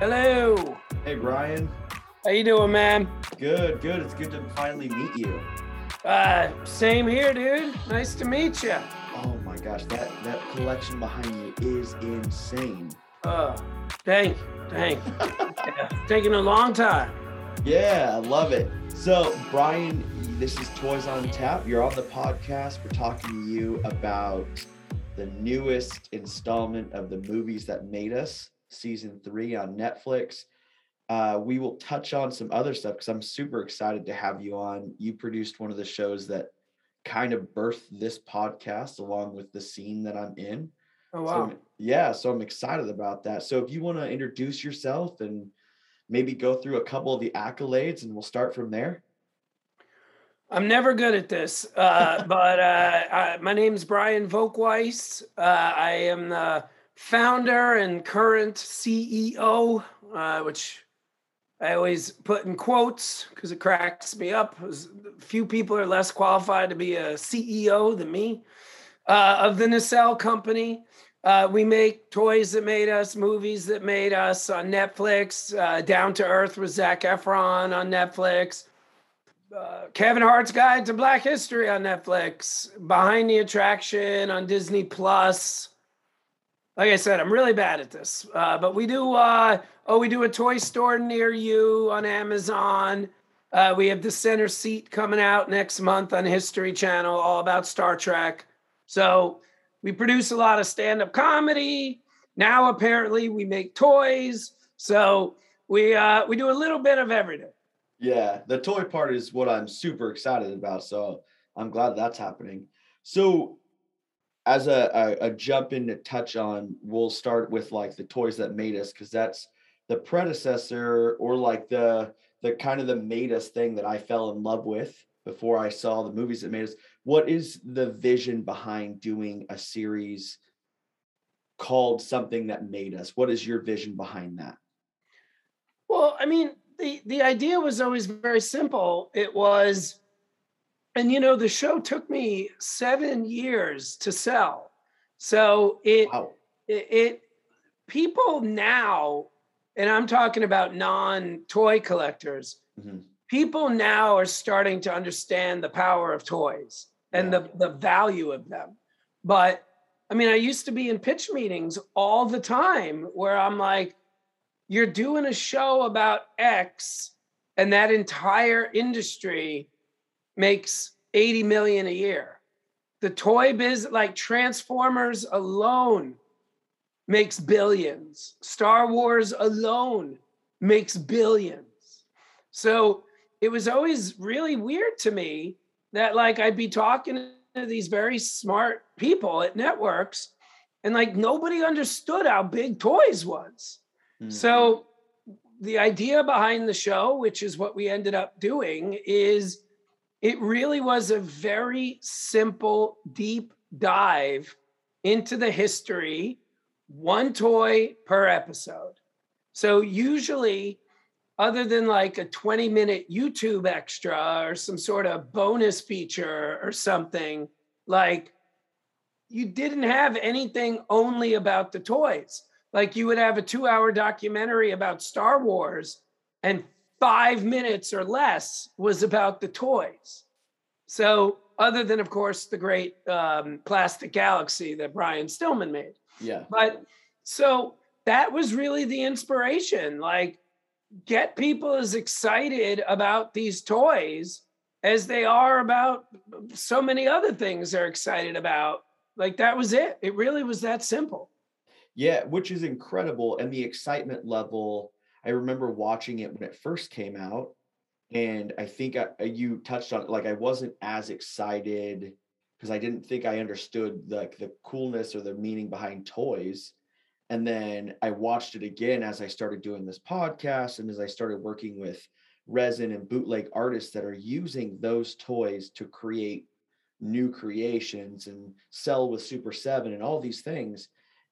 Hello. Hey Brian, How you doing, man? good, good. It's good to finally meet you. Uh, same here, dude. Nice to meet you. Oh my gosh, that that collection behind you is insane. Uh, thank you, thank you. yeah, taking a long time. Yeah, I love it. So Brian, this is Toys on Tap. You're on the podcast. We're talking to you about the newest installment of the movies that made us, season three on Netflix. Uh, we will touch on some other stuff because I'm super excited to have you on. You produced one of the shows that kind of birthed this podcast along with the scene that I'm in. Oh wow. I'm- yeah, so I'm excited about that. So if you want to introduce yourself and maybe go through a couple of the accolades and we'll start from there. I'm never good at this, uh, but uh, I, my name's Brian Volk-Weiss. Uh, I am the founder and current CEO, uh, which I always put in quotes because it cracks me up. Few people are less qualified to be a CEO than me uh, of the Nacelle Company. Uh, we make toys that made us, movies that made us on Netflix. Uh, Down to Earth with Zac Efron on Netflix uh, Kevin Hart's Guide to Black History on Netflix, Behind the Attraction on Disney Plus. Like I said, I'm really bad at this, uh, but we do. Uh, oh, we do a toy store near you on Amazon. Uh, we have the center seat coming out next month on History Channel, all about Star Trek. So we produce a lot of stand-up comedy. Now apparently we make toys. So we uh, we do a little bit of everything. Yeah, the toy part is what I'm super excited about. So I'm glad that's happening. So as a, a, a jump in to touch on, we'll start with like the toys that made us, because that's the predecessor or like the the kind of the made us thing that I fell in love with before I saw the movies that made us. What is the vision behind doing a series called something that made us? What is your vision behind that? Well, I mean, the the idea was always very simple. It was, and you know, the show took me seven years to sell. So it Wow. it, it people now, and I'm talking about non-toy collectors, Mhm. people now are starting to understand the power of toys and Yeah. the, the value of them. But I mean, I used to be in pitch meetings all the time where I'm like, you're doing a show about X, and that entire industry makes 80 million a year. The toy biz, like Transformers alone, makes billions. Star Wars alone makes billions. So it was always really weird to me that like I'd be talking to these very smart people at networks and like nobody understood how big toys was. Mm. So the idea behind the show, which is what we ended up doing, is it really was a very simple, deep dive into the history, one toy per episode. So usually, other than like a 20 minute YouTube extra or some sort of bonus feature or something, like you didn't have anything only about the toys. Like you would have a two hour documentary about Star Wars, and five minutes or less was about the toys. So, other than, of course, the great um, Plastic Galaxy that Brian Stillman made. Yeah. But so that was really the inspiration. Like, get people as excited about these toys as they are about so many other things they're excited about. Like, that was it. It really was that simple. Yeah, which is incredible. And the excitement level, I remember watching it when it first came out. And I think I, uh, you touched on it, like I wasn't as excited because I didn't think I understood like the coolness or the meaning behind toys. And then I watched it again as I started doing this podcast and as I started working with resin and bootleg artists that are using those toys to create new creations and sell with Super 7 and all these things.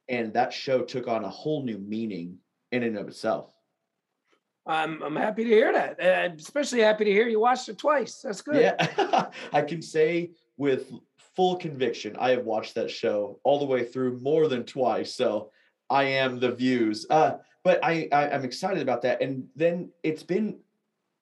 And that show took on a whole new meaning in and of itself. I'm I'm happy to hear that. And I'm especially happy to hear you watched it twice. That's good. Yeah. I can say with full conviction, I have watched that show all the way through more than twice. So I am the views. Uh, but I, I I'm excited about that. And then it's been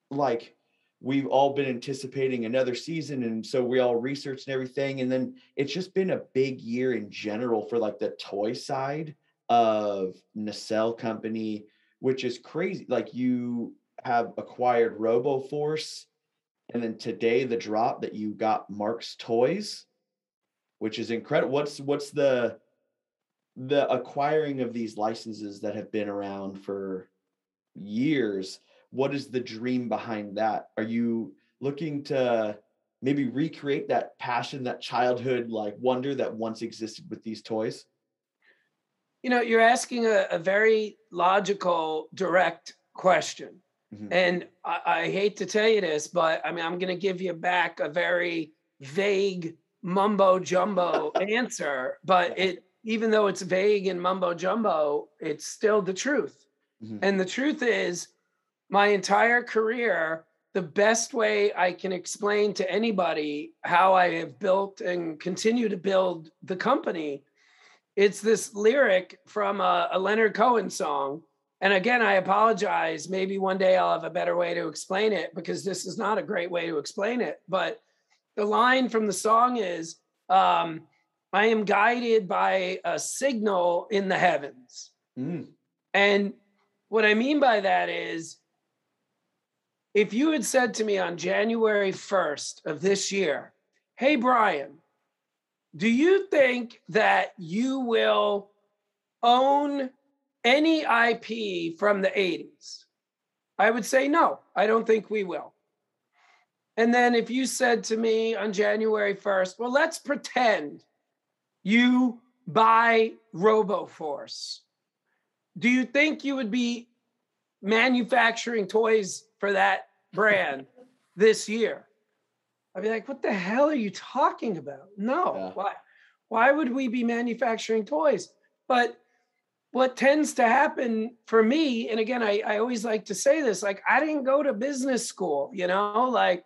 like we've all been anticipating another season and so we all researched and everything and then it's just been a big year in general for like the toy side of nacelle company which is crazy like you have acquired roboforce and then today the drop that you got Marx toys which is incredible what's what's the the acquiring of these licenses that have been around for years what is the dream behind that? Are you looking to maybe recreate that passion that childhood like wonder that once existed with these toys You know, you're asking a, a very logical, direct question. Mhm. And I, I hate to tell you this, but I mean, I'm going to give you back a very vague mumbo jumbo answer. But it, even though it's vague and mumbo jumbo, it's still the truth. Mhm. And the truth is, my entire career, the best way I can explain to anybody how I have built and continue to build the company, it's this lyric from a, a Leonard Cohen song. And again, I apologize. Maybe one day I'll have a better way to explain it because this is not a great way to explain it. But the line from the song is um, I am guided by a signal in the heavens. Mm, And what I mean by that is if you had said to me on January 1st of this year, hey, Brian, do you think that you will own any IP from the 80s? I would say no, I don't think we will. And then if you said to me on January 1st, well, let's pretend you buy RoboForce do you think you would be manufacturing toys for that brand this year? I'd be like, what the hell are you talking about? No, Yeah. why? Why would we be manufacturing toys? But what tends to happen for me, and again, I, I always like to say this, like I didn't go to business school, you know, like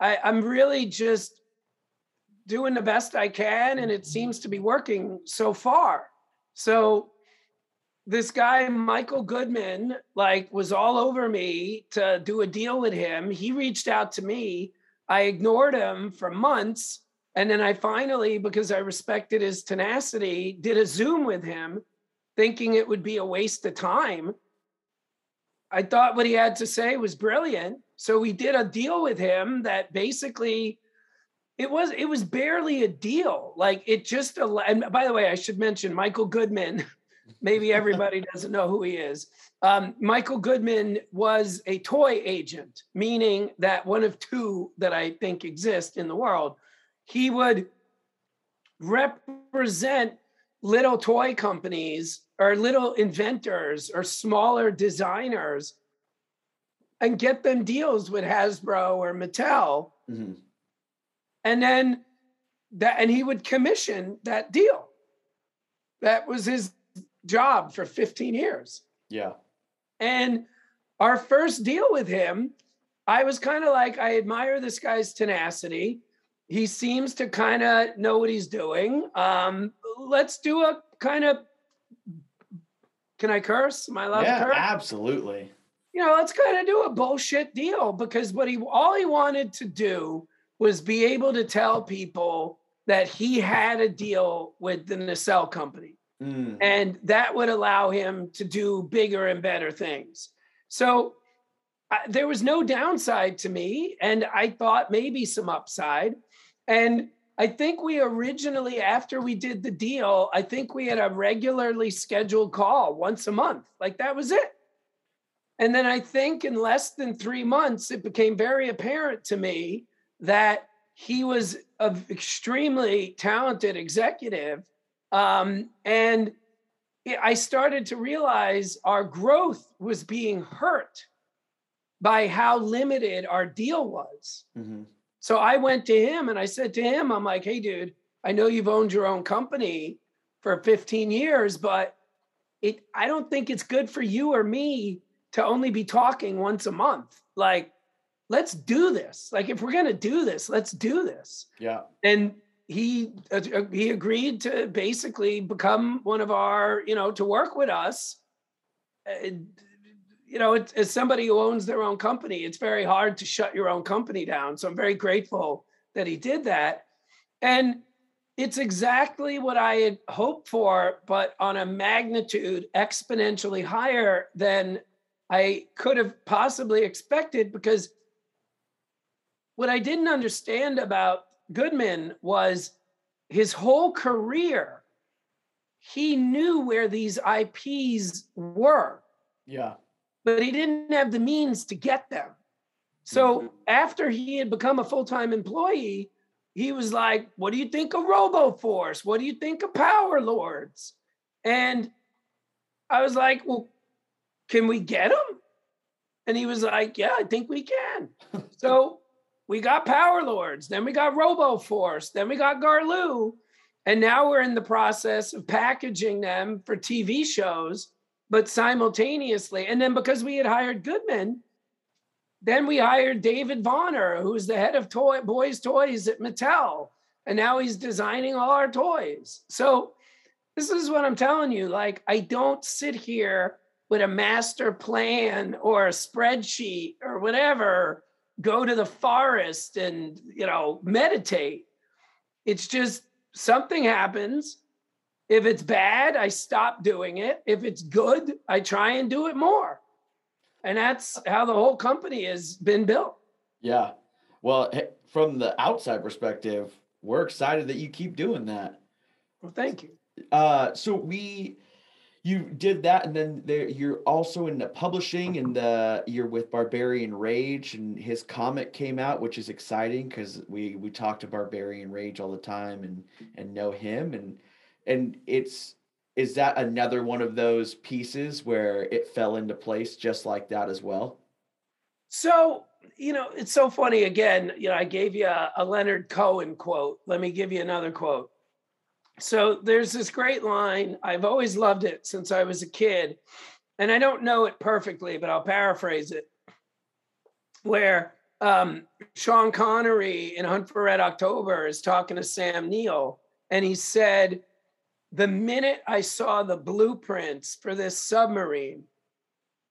I, I'm really just doing the best I can, and it seems to be working so far. So this guy michael goodman like was all over me to do a deal with him he reached out to me i ignored him for months and then i finally because i respected his tenacity did a zoom with him thinking it would be a waste of time. I thought what he had to say was brilliant. So we did a deal with him that basically it was it was barely a deal. Like it just and by the way i should mention michael goodman maybe everybody doesn't know who he is. Um, Michael Goodman was a toy agent, meaning that one of two that I think exist in the world. He would represent little toy companies or little inventors or smaller designers and get them deals with Hasbro or Mattel. mhm. And then that, and he would commission that deal. That was his job for 15 years. Yeah. And our first deal with him, I was kind of like, I admire this guy's tenacity. He seems to kind of know what he's doing. Um, let's do a kind of, can I curse? Am I allowed Yeah, to curse? absolutely. you know, let's kind of do a bullshit deal because what he all he wanted to do was be able to tell people that he had a deal with the nacelle company. Mm. and that would allow him to do bigger and better things. So there was no downside to me, and I thought maybe some upside. And I think we originally, after we did the deal, I think we had a regularly scheduled call once a month. Like that was it. And then I think in less than three months, it became very apparent to me that he was an extremely talented executive. Um, and it- I started to realize our growth was being hurt by how limited our deal was. Mhm. So I went to him and I said to him, I'm like, hey, dude, I know you've owned your own company for 15 years, but it I don't think it's good for you or me to only be talking once a month. Like, let's do this. Like, if we're gonna do this, let's do this. Yeah. And he uh, uh, he agreed to basically become one of our, you know, to work with us. And, you know, it's, as somebody who owns their own company, it's very hard to shut your own company down. So I'm very grateful that he did that. And it's exactly what I had hoped for, but on a magnitude exponentially higher than I could have possibly expected because what I didn't understand about Goodman was his whole career, he knew where these IPs were Yeah. but he didn't have the means to get them. So mm-hmm. after he had become a full time employee, he was like, What do you think of RoboForce? What do you think of Power Lords? And I was like, Well, can we get them? And he was like, Yeah, I think we can. so we got Power Lords, then we got RoboForce, then we got Garlu. And now we're in the process of packaging them for TV shows but simultaneously, and then because we had hired Goodman, then we hired David Vonner, who's the head of toy boys toys at Mattel, and now he's designing all our toys. So this is what I'm telling you. Like, I don't sit here with a master plan or a spreadsheet or whatever, go to the forest and you know meditate. It's just something happens. If it's bad, I stop doing it. If it's good, I try and do it more. And that's how the whole company has been built. Yeah. Well, from the outside perspective, we're excited that you keep doing that. Well, thank you. Uh, so we, you did that, and then there, you're also in the publishing, and the you're with Barbarian Rage, and his comic came out, which is exciting because we we talk to Barbarian Rage all the time, and and know him, and and it's is that another one of those pieces where it fell into place just like that as well? So, you know, it's so funny. Again, you know, I gave you a, a Leonard Cohen quote. Let me give you another quote. So there's this great line. I've always loved it since I was a kid. And I don't know it perfectly, but I'll paraphrase it. Where um, Sean Connery in Hunt for Red October is talking to Sam Neill, and he said, The minute I saw the blueprints for this submarine,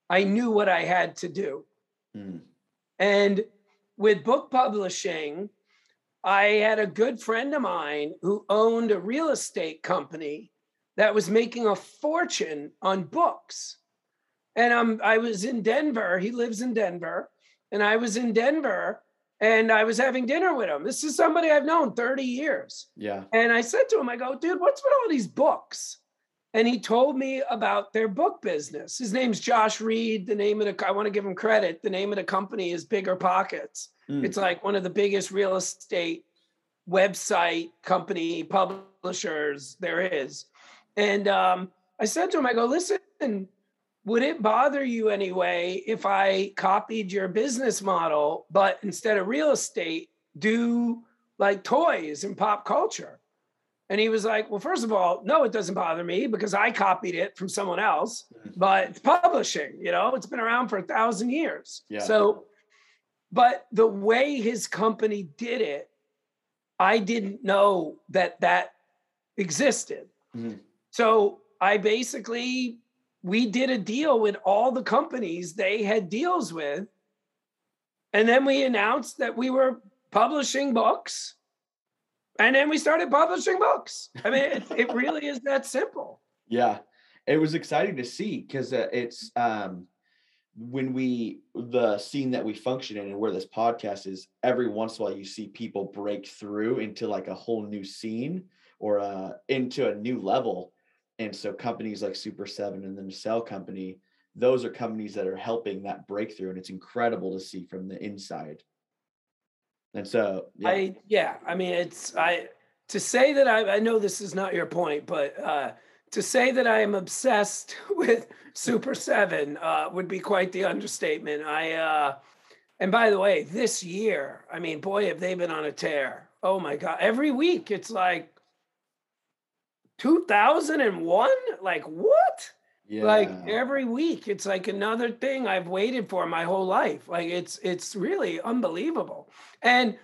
I knew what I had to do. Mm, And with book publishing, I had a good friend of mine who owned a real estate company that was making a fortune on books. And um, I was in Denver. He lives in Denver. And I was in Denver and I was having dinner with him. This is somebody I've known 30 years. yeah. And I said to him, I go, dude, what's with all these books? And he told me about their book business. His name's Josh Reed. The name of the, I want to give him credit. The name of the company is Bigger Pockets. Mm, It's like one of the biggest real estate website company publishers there is. And um, I said to him, I go, listen, would it bother you anyway if I copied your business model, but instead of real estate, do like toys and pop culture? And he was like, well, first of all, no, it doesn't bother me because I copied it from someone else, Mhm. but it's publishing, you know, it's been around for a thousand years. Yeah. So, but the way his company did it, I didn't know that that existed. Mhm. So I basically, we did a deal with all the companies they had deals with. And then we announced that we were publishing books. And then we started publishing books. I mean, it, it really is that simple. Yeah, it was exciting to see because uh, it's um, when we the scene that we function in and where this podcast is. Every once in a while, you see people break through into like a whole new scene or uh, into a new level, and so companies like Super Seven and the Nacelle Company, those are companies that are helping that breakthrough, and it's incredible to see from the inside. And so, yeah, I yeah, I mean it's I to say that I I know this is not your point, but uh to say that I am obsessed with Super 7 uh would be quite the understatement. I uh and by the way, this year, I mean, boy, have they been on a tear. Oh my god, every week it's like 2001? Like what? Yeah, like every week it's like another thing i've waited for my whole life. Like it's it's really unbelievable. And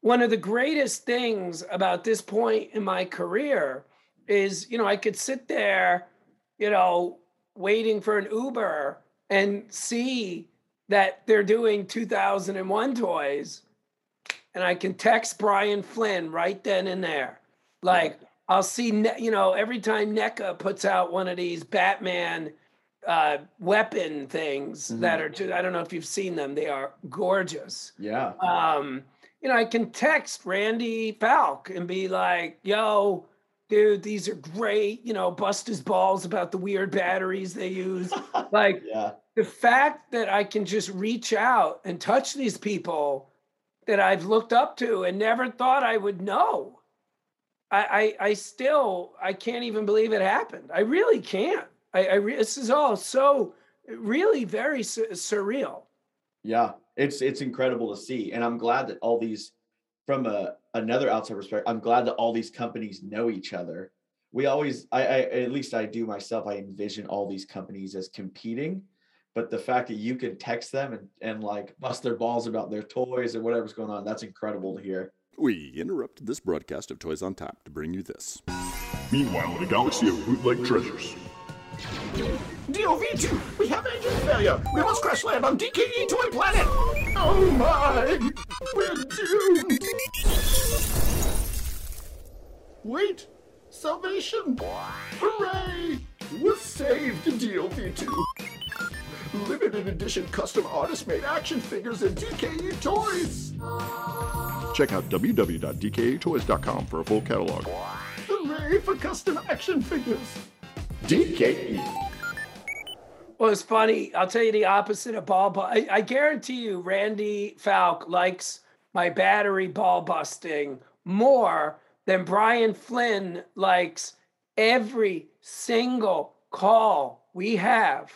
one of the greatest things about this point in my career is you know i could sit there you know waiting for an uber and see that they're doing 2001 toys and i can text brian flynn right then and there. Like I'll see, you know, every time NECA puts out one of these Batman uh, weapon things that are, I don't know if you've seen them, they are gorgeous. yeah, Um, you know, I can text Randy Falk and be like, yo, dude, these are great, you know, bust his balls about the weird batteries they use. like, yeah, the fact that I can just reach out and touch these people that I've looked up to and never thought I would know. I, I, I still I can't even believe it happened. I really can't. I, I re- this is all so really very su- surreal. yeah. It's it's incredible to see, and I'm glad that all these, from a another outside perspective, I'm glad that all these companies know each other. We always, I, I at least I do myself. I envision all these companies as competing, but the fact that you can text them and and like bust their balls about their toys or whatever's going on, that's incredible to hear. We interrupted this broadcast of Toys on Tap to bring you this. Meanwhile, in a galaxy of bootleg treasures. DOV2, we have engine failure. We must crash land on DKE Toy Planet. Oh my, we're doomed. Wait, salvation. Hooray, we're saved, DOV2. Limited edition custom artist made action figures and DKE toys. Check out www.dketoys.com for a full catalog. Hooray for custom action figures. DKE. Well, it's funny. I'll tell you the opposite of ball. Bu- I, I guarantee you, Randy Falk likes my battery ball busting more than Brian Flynn likes every single call we have.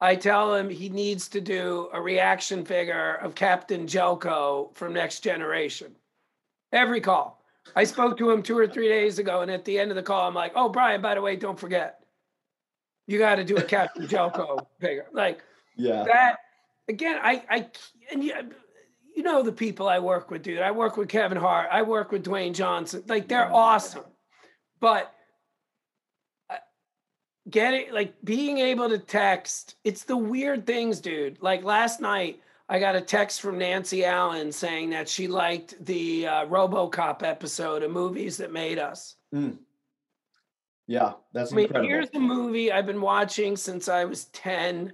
I tell him he needs to do a reaction figure of Captain Jellico from Next Generation. Every call. I spoke to him two or three days ago, and at the end of the call, I'm like, "Oh, Brian, by the way, don't forget, you got to do a Captain Jellico figure." Like Yeah, that again. I I and you, you know the people I work with, dude. I work with Kevin Hart. I work with Dwayne Johnson. Like they're awesome, but getting like being able to text. It's the weird things, dude. Like last night. I got a text from Nancy Allen saying that she liked the uh, RoboCop episode of Movies That Made Us. yeah, that's I mean, incredible. here's the movie I've been watching since I was 10.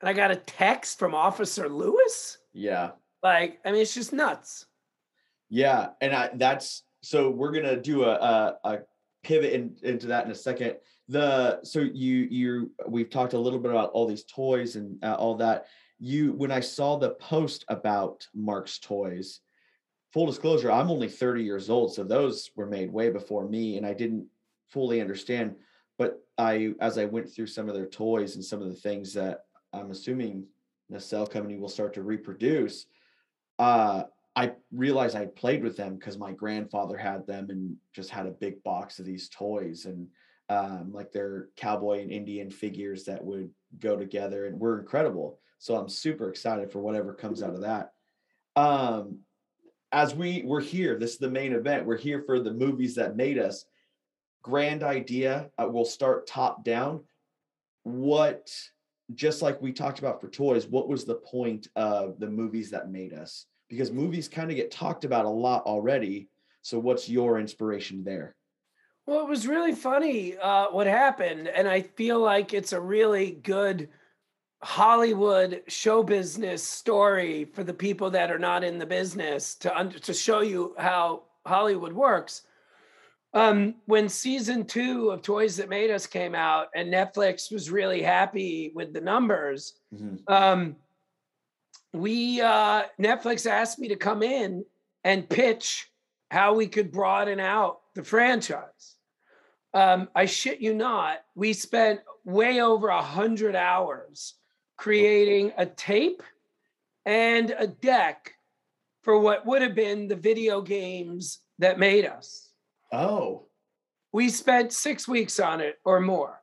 And I got a text from Officer Lewis. yeah, Like, I mean, it's just nuts. Yeah, and I, that's so we're gonna do a a, a pivot in, into that in a second. The so you you we've talked a little bit about all these toys and uh, all that. You when I saw the post about Marx toys, full disclosure, I'm only 30 years old, so those were made way before me, and I didn't fully understand. But I as I went through some of their toys and some of the things that I'm assuming Nacelle Company will start to reproduce. Uh, I realized I played with them because my grandfather had them and just had a big box of these toys and um, like they're cowboy and Indian figures that would go together and were incredible. So I'm super excited for whatever comes out of that. Um, as we we're here, this is the main event. We're here for the movies that made us. Grand idea. Uh, we'll start top down. What, just like we talked about for toys, what was the point of the movies that made us? Because movies kind of get talked about a lot already. So, what's your inspiration there? Well, it was really funny uh, what happened, and I feel like it's a really good Hollywood show business story for the people that are not in the business to under, to show you how Hollywood works. Um, when season two of Toys That Made Us came out, and Netflix was really happy with the numbers, Mhm. um, we uh, Netflix asked me to come in and pitch how we could broaden out the franchise. Um, I shit you not, we spent way over a hundred hours creating a tape and a deck for what would have been the video games that made us. Oh, We spent six weeks on it or more.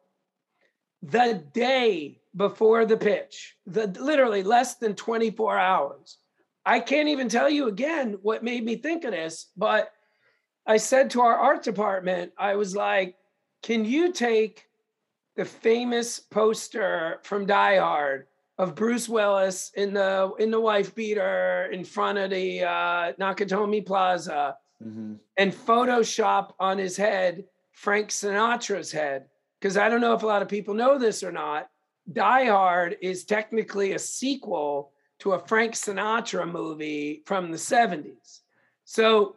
The day before the pitch, the literally less than 24 hours. I can't even tell you again what made me think of this, but I said to our art department, I was like, can you take the famous poster from Die Hard of Bruce Willis in the in the wife beater in front of the uh, Nakatomi Plaza mhm. and Photoshop on his head Frank Sinatra's head. Because I don't know if a lot of people know this or not. Die Hard is technically a sequel to a Frank Sinatra movie from the 70s. So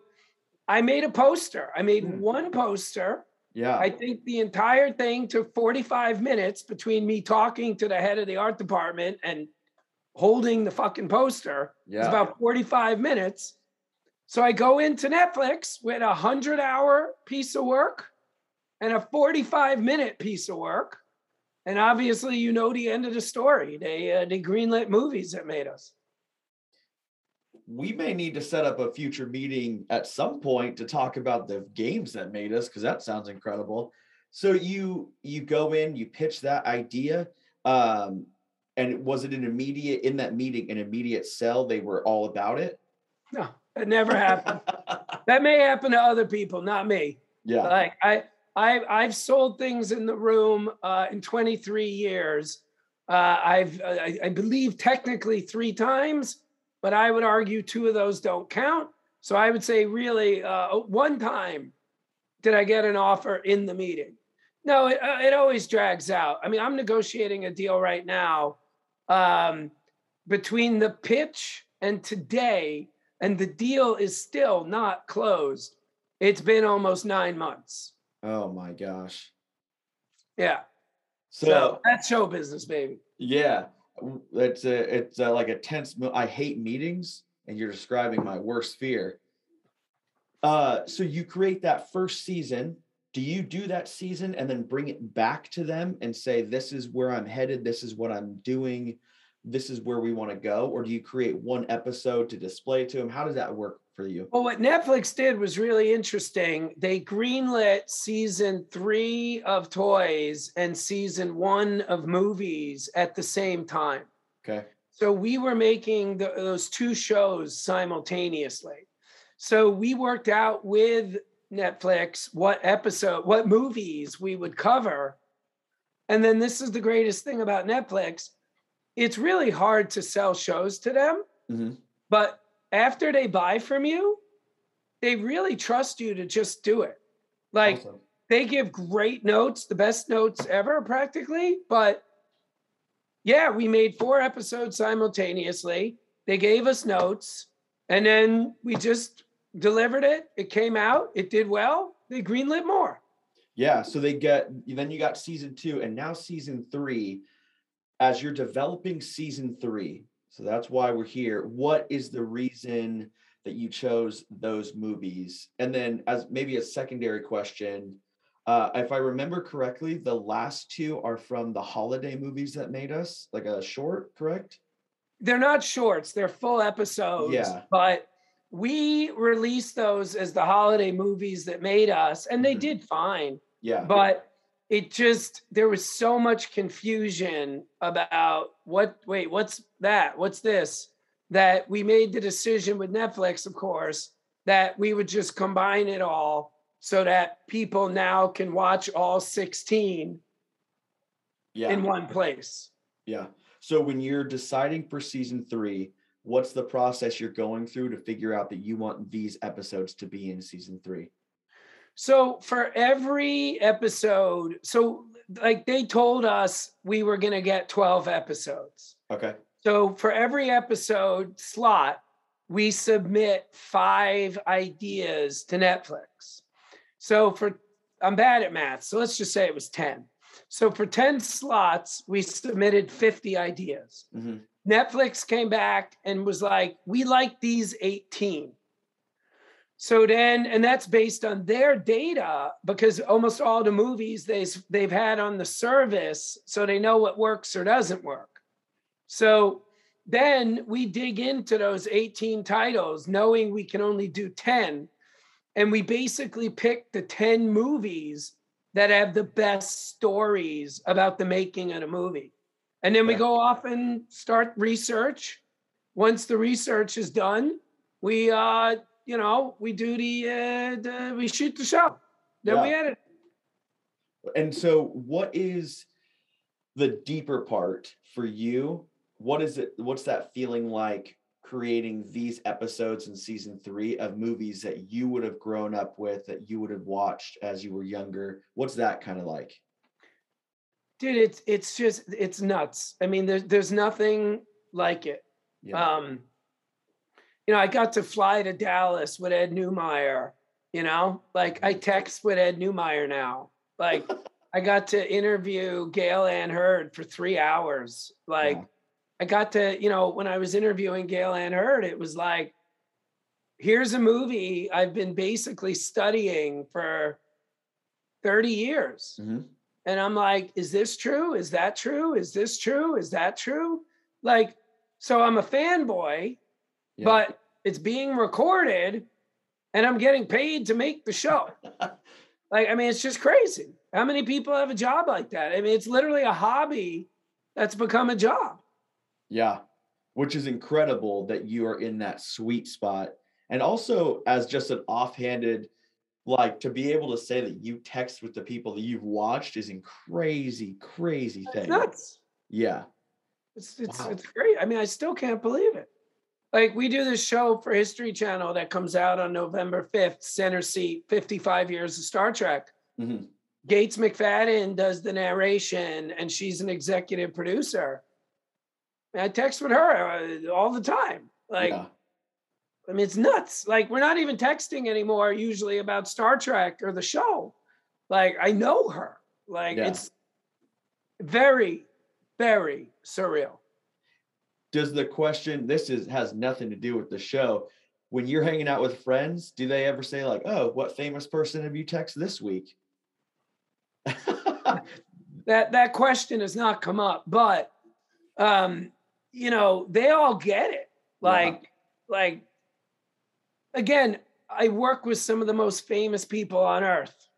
I made a poster. I made Hmm. one poster. yeah. I think the entire thing took 45 minutes between me talking to the head of the art department and holding the fucking poster. Yeah. It's about 45 minutes. So I go into Netflix with a 100 hour piece of work and a 45 minute piece of work. And obviously, you know the end of the story. They uh, they greenlit movies that made us. we may need to set up a future meeting at some point to talk about the games that made us because that sounds incredible so you you go in you pitch that idea um and was it an immediate in that meeting an immediate sell they were all about it No, it never happened. that may happen to other people, not me. yeah Like I, I, I've sold things in the room uh, in 23 years. Uh, I've, I, I believe, technically three times, but I would argue two of those don't count. So I would say, really, uh, one time did I get an offer in the meeting. No, it, uh, it always drags out. I mean, I'm negotiating a deal right now um, between the pitch and today, and the deal is still not closed. It's been almost nine months. Oh my gosh. Yeah. so, So, that's show business, baby. yeah. It's a, it's uh like a tense i hate meetings and you're describing my worst fear. Uh so you create that first season. Do you do that season and then bring it back to them and say this is where i'm headed. This is what i'm doing this is where we want to go or do you create one episode to display to them how does that work for you Well, what Netflix did was really interesting. They greenlit season three of Toys and season one of movies at the same time. okay So we were making the, those two shows simultaneously. So we worked out with Netflix what episode, what movies we would cover. And then this is the greatest thing about Netflix it's really hard to sell shows to them, Mhm. but after they buy from you, they really trust you to just do it. Like, Awesome. they give great notes, the best notes ever, practically. But yeah, we made four episodes simultaneously. They gave us notes, and then we just delivered it. It came out, it did well. They greenlit more. Yeah, so they get then you got season two and now season three. As you're developing season three, so that's why we're here. What is the reason that you chose those movies? And then, as maybe a secondary question, uh, if I remember correctly, the last two are from the holiday movies that made us, like a short, correct? They're not shorts, they're full episodes. Yeah. But we released those as the holiday movies that made us, and they Mhm. did fine. Yeah. but it just there was so much confusion about what wait what's that what's this that we made the decision with netflix of course that we would just combine it all so that people now can watch all 16 yeah. in one place Yeah. So when you're deciding for season three, what's the process you're going through to figure out that you want these episodes to be in season three? So for every episode, so like they told us we were going to get 12 episodes. Okay. So for every episode slot, we submit five ideas to Netflix. So for I'm bad at math, so let's just say it was 10. So for 10 slots, we submitted 50 ideas. hmm Netflix came back and was like, we like these 18. So then, and that's based on their data because almost all the movies they, they've had on the service, so they know what works or doesn't work. So then we dig into those 18 titles, knowing we can only do 10. And we basically pick the 10 movies that have the best stories about the making of a movie. And then we go off and start research. Once the research is done, we uh, you know, we do the, uh, the we shoot the show. Then we edit. And so, what is the deeper part for you? What is it? What's that feeling like creating these episodes in season three of movies that you would have grown up with, that you would have watched as you were younger? What's that kind of like? Dude, it's it's just it's nuts. I mean, there's there's nothing like it. Yeah. Um, you know, I got to fly to Dallas with Ed Neumeier. You know, like I text with Ed Neumeier now. Like I got to interview Gale Anne Hurd for three hours. Like Wow. I got to, you know, when I was interviewing Gale Anne Hurd, it was like, here's a movie I've been basically studying for 30 years. Mhm. And I'm like, is this true? Is that true? Is this true? Is that true? Like, so I'm a fanboy, Yeah. but it's being recorded and I'm getting paid to make the show. like, I mean, it's just crazy. How many people have a job like that? I mean, it's literally a hobby that's become a job. Yeah, which is incredible that you are in that sweet spot. And also, as just an offhanded, like to be able to say that you text with the people that you've watched is a crazy, crazy thing. nuts. Yeah. It's it's Wow. it's great. I mean, I still can't believe it. Like we do this show for History Channel that comes out on November 5th, center seat, 55 years of Star Trek. Mhm. Gates McFadden does the narration and she's an executive producer. And I text with her uh, all the time. Like, yeah. I mean, it's nuts. Like, we're not even texting anymore, usually about Star Trek or the show. Like, I know her. Like, Yeah. it's very, very surreal. Does the question this is has nothing to do with the show. When you're hanging out with friends, do they ever say like, "Oh, what famous person have you texted this week?" that that question has not come up but um you know they all get it like like again i work with some of the most famous people on earth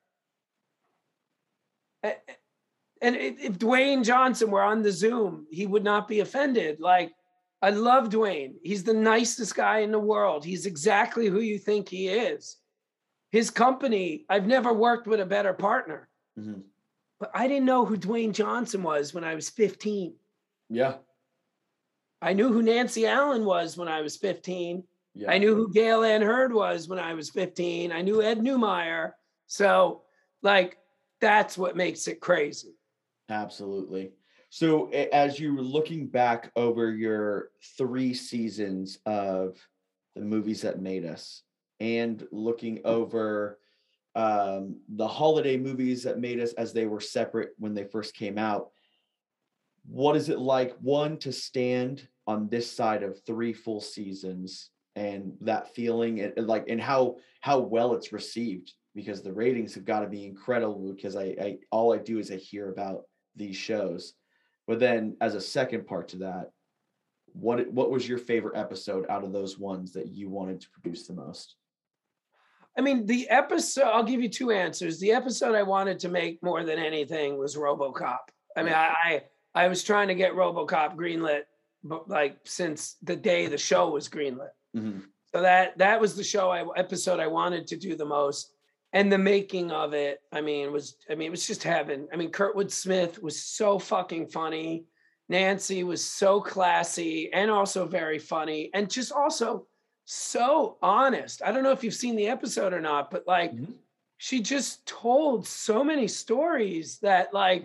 and if if dwayne johnson were on the zoom he would not be offended like i love dwayne he's the nicest guy in the world he's exactly who you think he is his company i've never worked with a better partner Mhm. but I didn't know who Dwayne Johnson was when I was 15. Yeah. I knew who Nancy Allen was when I was 15. Yeah. I knew who Gale Anne Hurd was when I was 15. I knew Ed Neumeier. So, like, that's what makes it crazy. Absolutely. So, as you were looking back over your three seasons of the movies that made us, and looking over um, the holiday movies that made us as they were separate when they first came out, what is it like? One to stand on this side of three full seasons and that feeling, and, and like, and how how well it's received because the ratings have got to be incredible. Because I, I all I do is I hear about these shows. But then as a second part to that, what what was your favorite episode out of those ones that you wanted to produce the most? I mean, the episode, I'll give you two answers. The episode I wanted to make more than anything was Robocop. I mean, I, I, I was trying to get Robocop greenlit, but like since the day the show was greenlit. Mhm. So that that was the show I episode I wanted to do the most. And the making of it, I mean, was I mean, it was just heaven. I mean, Kurtwood Smith was so fucking funny. Nancy was so classy and also very funny and just also so honest. I don't know if you've seen the episode or not, but like Mhm. she just told so many stories that like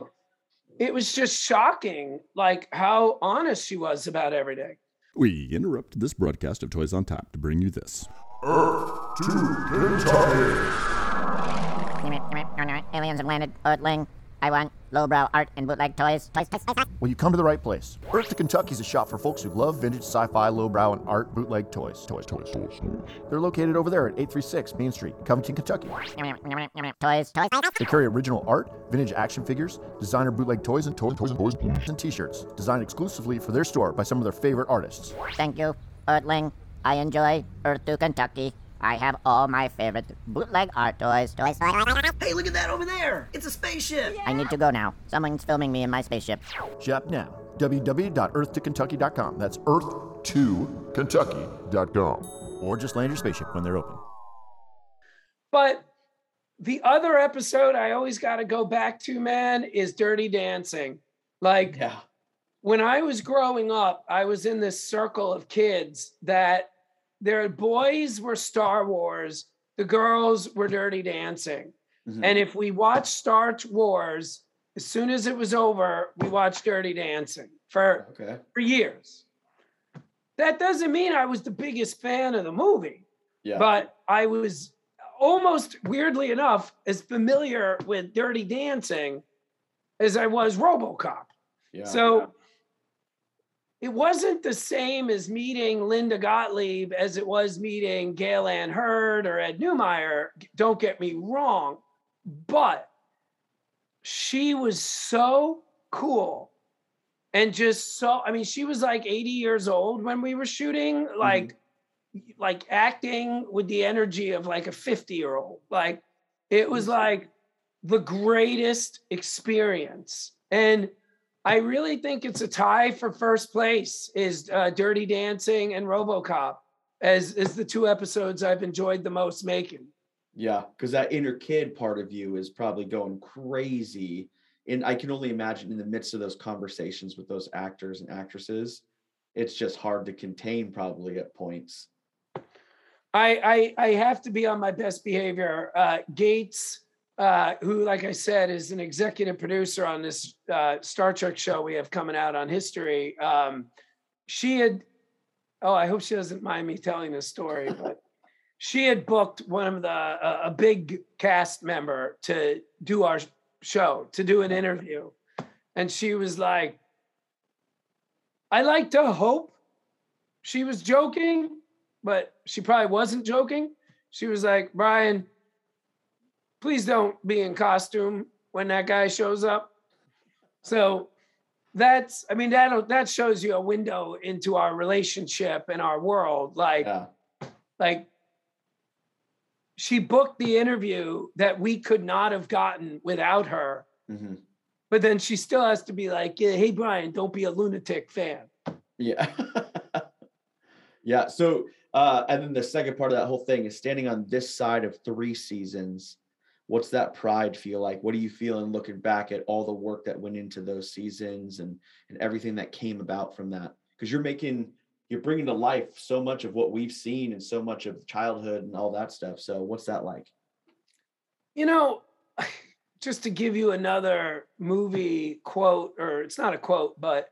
it was just shocking like how honest she was about everything. We interrupt this broadcast of Toys on Tap to bring you this. Earth to Kentucky. Aliens have landed. Earthling. I want lowbrow art and bootleg toys. Toys, toys, toys, toys. Well, you come to the right place. Earth to Kentucky is a shop for folks who love vintage sci-fi, lowbrow, and art bootleg toys. Toys, toys, toys. They're located over there at 836 Main Street, Covington, Kentucky. Toys, toys, toys. They carry original art, vintage action figures, designer bootleg toys, and toys, toys, and toys, and T-shirts designed exclusively for their store by some of their favorite artists. Thank you, Earthling. I enjoy Earth to Kentucky. I have all my favorite bootleg art toys. Toys. Hey, look at that over there! It's a spaceship! I need to go now. Someone's filming me in my spaceship. Shop now. www.earth2kentucky.com. That's earth2kentucky.com. or just land your spaceship when they're open. But the other episode I always got to go back to, man, is Dirty Dancing. Like Yeah. when I was growing up, I was in this circle of kids that their boys were Star Wars, the girls were Dirty Dancing. Mhm. And if we watched Star Wars, as soon as it was over, we watched Dirty Dancing for, Okay. for years. That doesn't mean I was the biggest fan of the movie Yeah. but I was almost weirdly enough as familiar with Dirty Dancing as I was RoboCop. yeah. So it wasn't the same as meeting Linda Gottlieb as it was meeting Gale Anne Hurd or Ed Neumeier. Don't get me wrong, but she was so cool and just so I mean she was like 80 years old when we were shooting mm-hmm. like like acting with the energy of like a 50 year old like it was mm-hmm. like the greatest experience and I really think it's a tie for first place is uh, Dirty Dancing and RoboCop as as the two episodes I've enjoyed the most making. Yeah, because that inner kid part of you is probably going crazy. And I can only imagine in the midst of those conversations with those actors and actresses, it's just hard to contain probably at points. I I, I have to be on my best behavior. Uh, Gates, uh, who, like I said, is an executive producer on this uh, Star Trek show we have coming out on history. Um, she had, oh, I hope she doesn't mind me telling this story, but she had booked one of the a, a big cast member to do our show to do an interview, and she was like, "I like to hope." She was joking, but she probably wasn't joking. She was like, Brian, please don't be in costume when that guy shows up. So that's, I mean, that that shows you a window into our relationship and our world. Like, Yeah. like she booked the interview that we could not have gotten without her. hmm But then she still has to be like, yeah, hey, Brian, don't be a lunatic fan. Yeah. yeah. So, uh, and then the second part of that whole thing is standing on this side of three seasons. What's that pride feel like? What are you feeling looking back at all the work that went into those seasons and and everything that came about from that? Because you're making, you're bringing to life so much of what we've seen and so much of childhood and all that stuff. So, what's that like? You know, just to give you another movie quote, or it's not a quote, but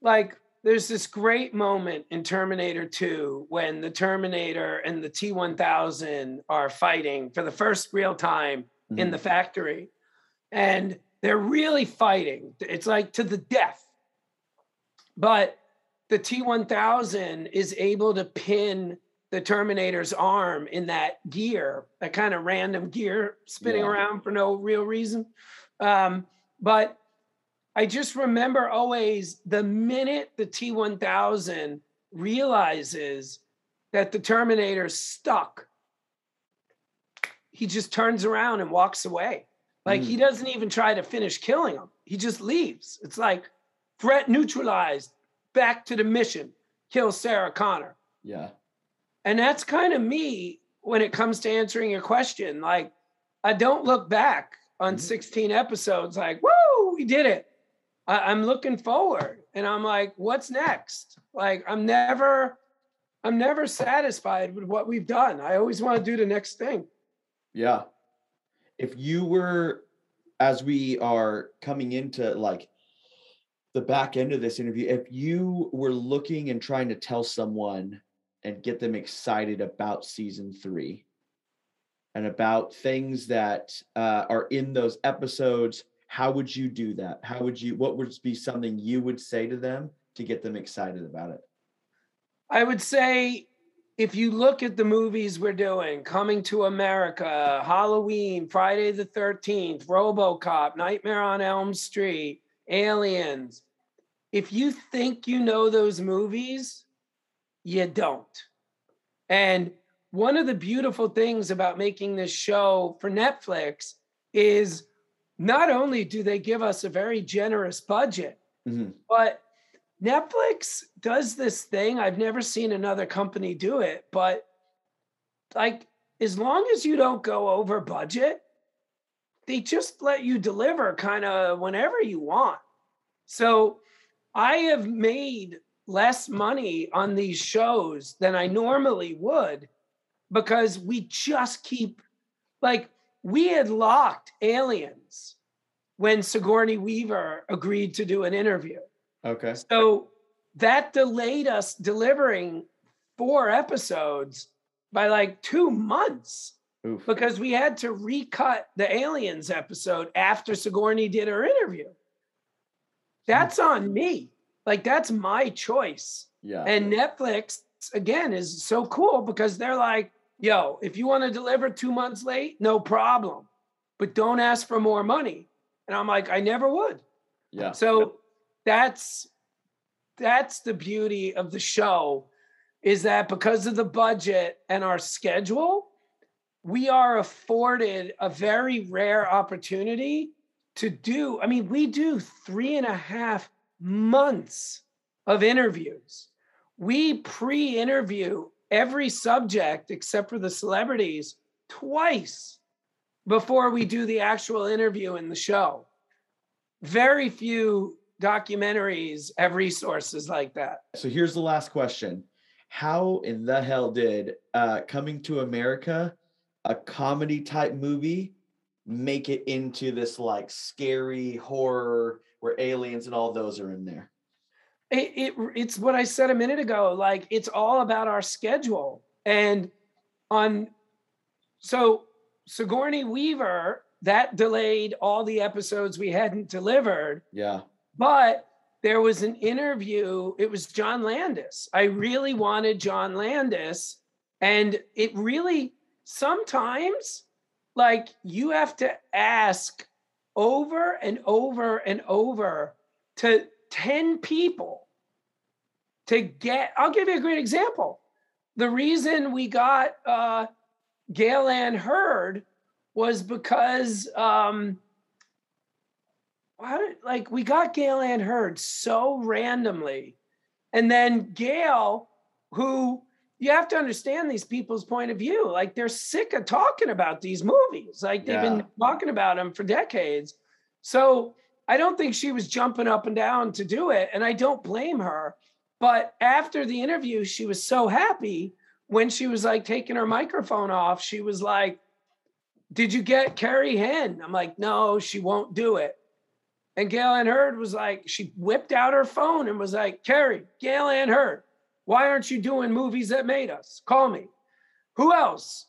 like there's this great moment in Terminator 2 when the Terminator and the T 1000 are fighting for the first real time in Mhm. the factory. And they're really fighting. It's like to the death. But the T 1000 is able to pin the Terminator's arm in that gear, that kind of random gear spinning Yeah. around for no real reason. Um, but I just remember always the minute the T 1000 realizes that the Terminator's stuck, he just turns around and walks away. Like he hmm. doesn't even try to finish killing him, he just leaves. It's like threat neutralized, back to the mission, kill Sarah Connor. Yeah. And that's kind of me when it comes to answering your question. Like, I don't look back on mm-hmm. 16 episodes like, woo, we did it. I, I'm looking forward and I'm like, what's next? Like, I'm never, I'm never satisfied with what we've done. I always want to do the next thing. Yeah. if you were, as we are coming into like the back end of this interview, if you were looking and trying to tell someone and get them excited about season three and about things that uh, are in those episodes, how would you do that? How would you, what would be something you would say to them to get them excited about it? I would say if you look at the movies we're doing, Coming to America, Halloween, Friday the 13th, Robocop, Nightmare on Elm Street, Aliens, if you think you know those movies, you don't. And one of the beautiful things about making this show for Netflix is not only do they give us a very generous budget, Mhm. but Netflix does this thing. I've never seen another company do it, but like as long as you don't go over budget, they just let you deliver kind of whenever you want. So I have made less money on these shows than I normally would because we just keep like we had locked aliens when Sigourney Weaver agreed to do an interview. Okay. So that delayed us delivering four episodes by like two months Oof. because we had to recut the aliens episode after Sigourney did her interview. That's on me. Like that's my choice. Yeah. And Netflix again is so cool because they're like, yo, if you want to deliver two months late, no problem. But don't ask for more money. And I'm like, I never would. yeah. So that's that's the beauty of the show is that because of the budget and our schedule, we are afforded a very rare opportunity to do. I mean, we do three and a half months of interviews. We pre interview every subject except for the celebrities twice before we do the actual interview in the show. Very few documentaries have resources like that. So here's the last question. How in the hell did uh, Coming to America, a comedy type movie, make it into this like scary horror where aliens and all those are in there? It, it it's what I said a minute ago. Like it's all about our schedule. And on so Sigourney Weaver, that delayed all the episodes we hadn't delivered. Yeah. But there was an interview. It was John Landis. I really wanted John Landis. And it really sometimes like you have to ask over and over and over to 10 people to get i'll give you a great example. The reason we got uh Gale Anne Hurd was because um how did, like we got Gale Anne Hurd so randomly. And then Gale who you have to understand these people's point of view. Like they're sick of talking about these movies. Like they've Yeah. been talking about them for decades. So I don't think she was jumping up and down to do it, and I don't blame her. But after the interview, she was so happy when she was like taking her microphone off. She was like, Did you get Carrie Henn? I'm like, No, she won't do it. And Gale Anne Hurd was like, She whipped out her phone and was like, Carrie, Gale Anne Hurd, why aren't you doing movies that made us? Call me. Who else?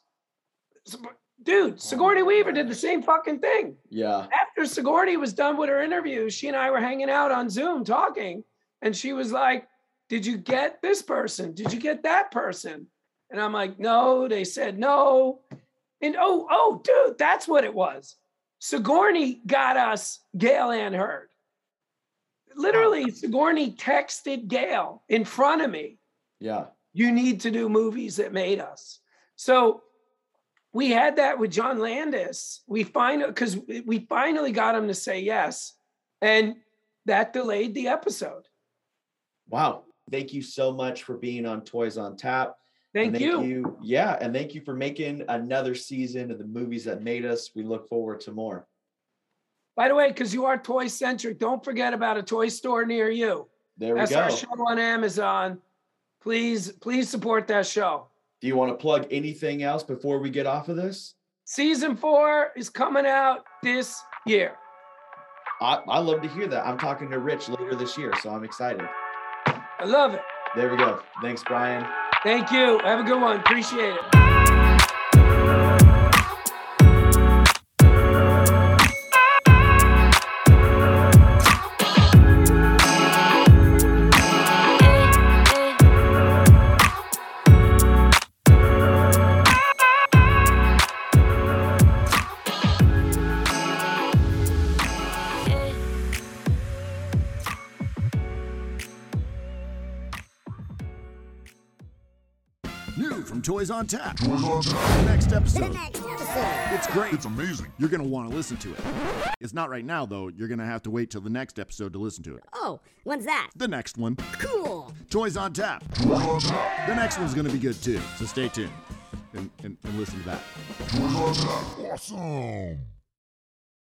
Dude, oh Sigourney Weaver did the same fucking thing Yeah. after Sigourney was done with her interview, she and I were hanging out on Zoom talking, and she was like, Did you get this person? Did you get that person? And I'm like, No, they said no. And oh, oh, dude, that's what it was. Sigourney got us Gale Anne Hurd. Literally, Sigourney texted Gale in front of me Yeah. you need to do movies that made us. So we had that with John Landis. We finally because we finally got him to say yes, and that delayed the episode. Wow. Thank you so much for being on Toys on Tap. And Thank, you. Yeah. And thank you for making another season of the movies that made us. We look forward to more. By the way, because you are toy centric, don't forget about a toy store near you. There we That's go. our show on Amazon. Please, please support that show. Do you want to plug anything else before we get off of this? Season four is coming out this year. I, I love to hear that. I'm talking to Rich later this year, so I'm excited. I love it. There we go. Thanks, Brian. Thank you. Have a good one. Appreciate it. New from Toys on Tap. Toys on Tap. Next episode. Next episode. It's great. It's amazing. You're going to want to listen to it. It's not right now, though. You're going to have to wait till the next episode to listen to it. Oh, when's that? The next one. Cool. Toys on Tap. Toys on Tap. The next one's going to be good, too. So stay tuned and, and, and listen to that. Toys on Tap. Awesome.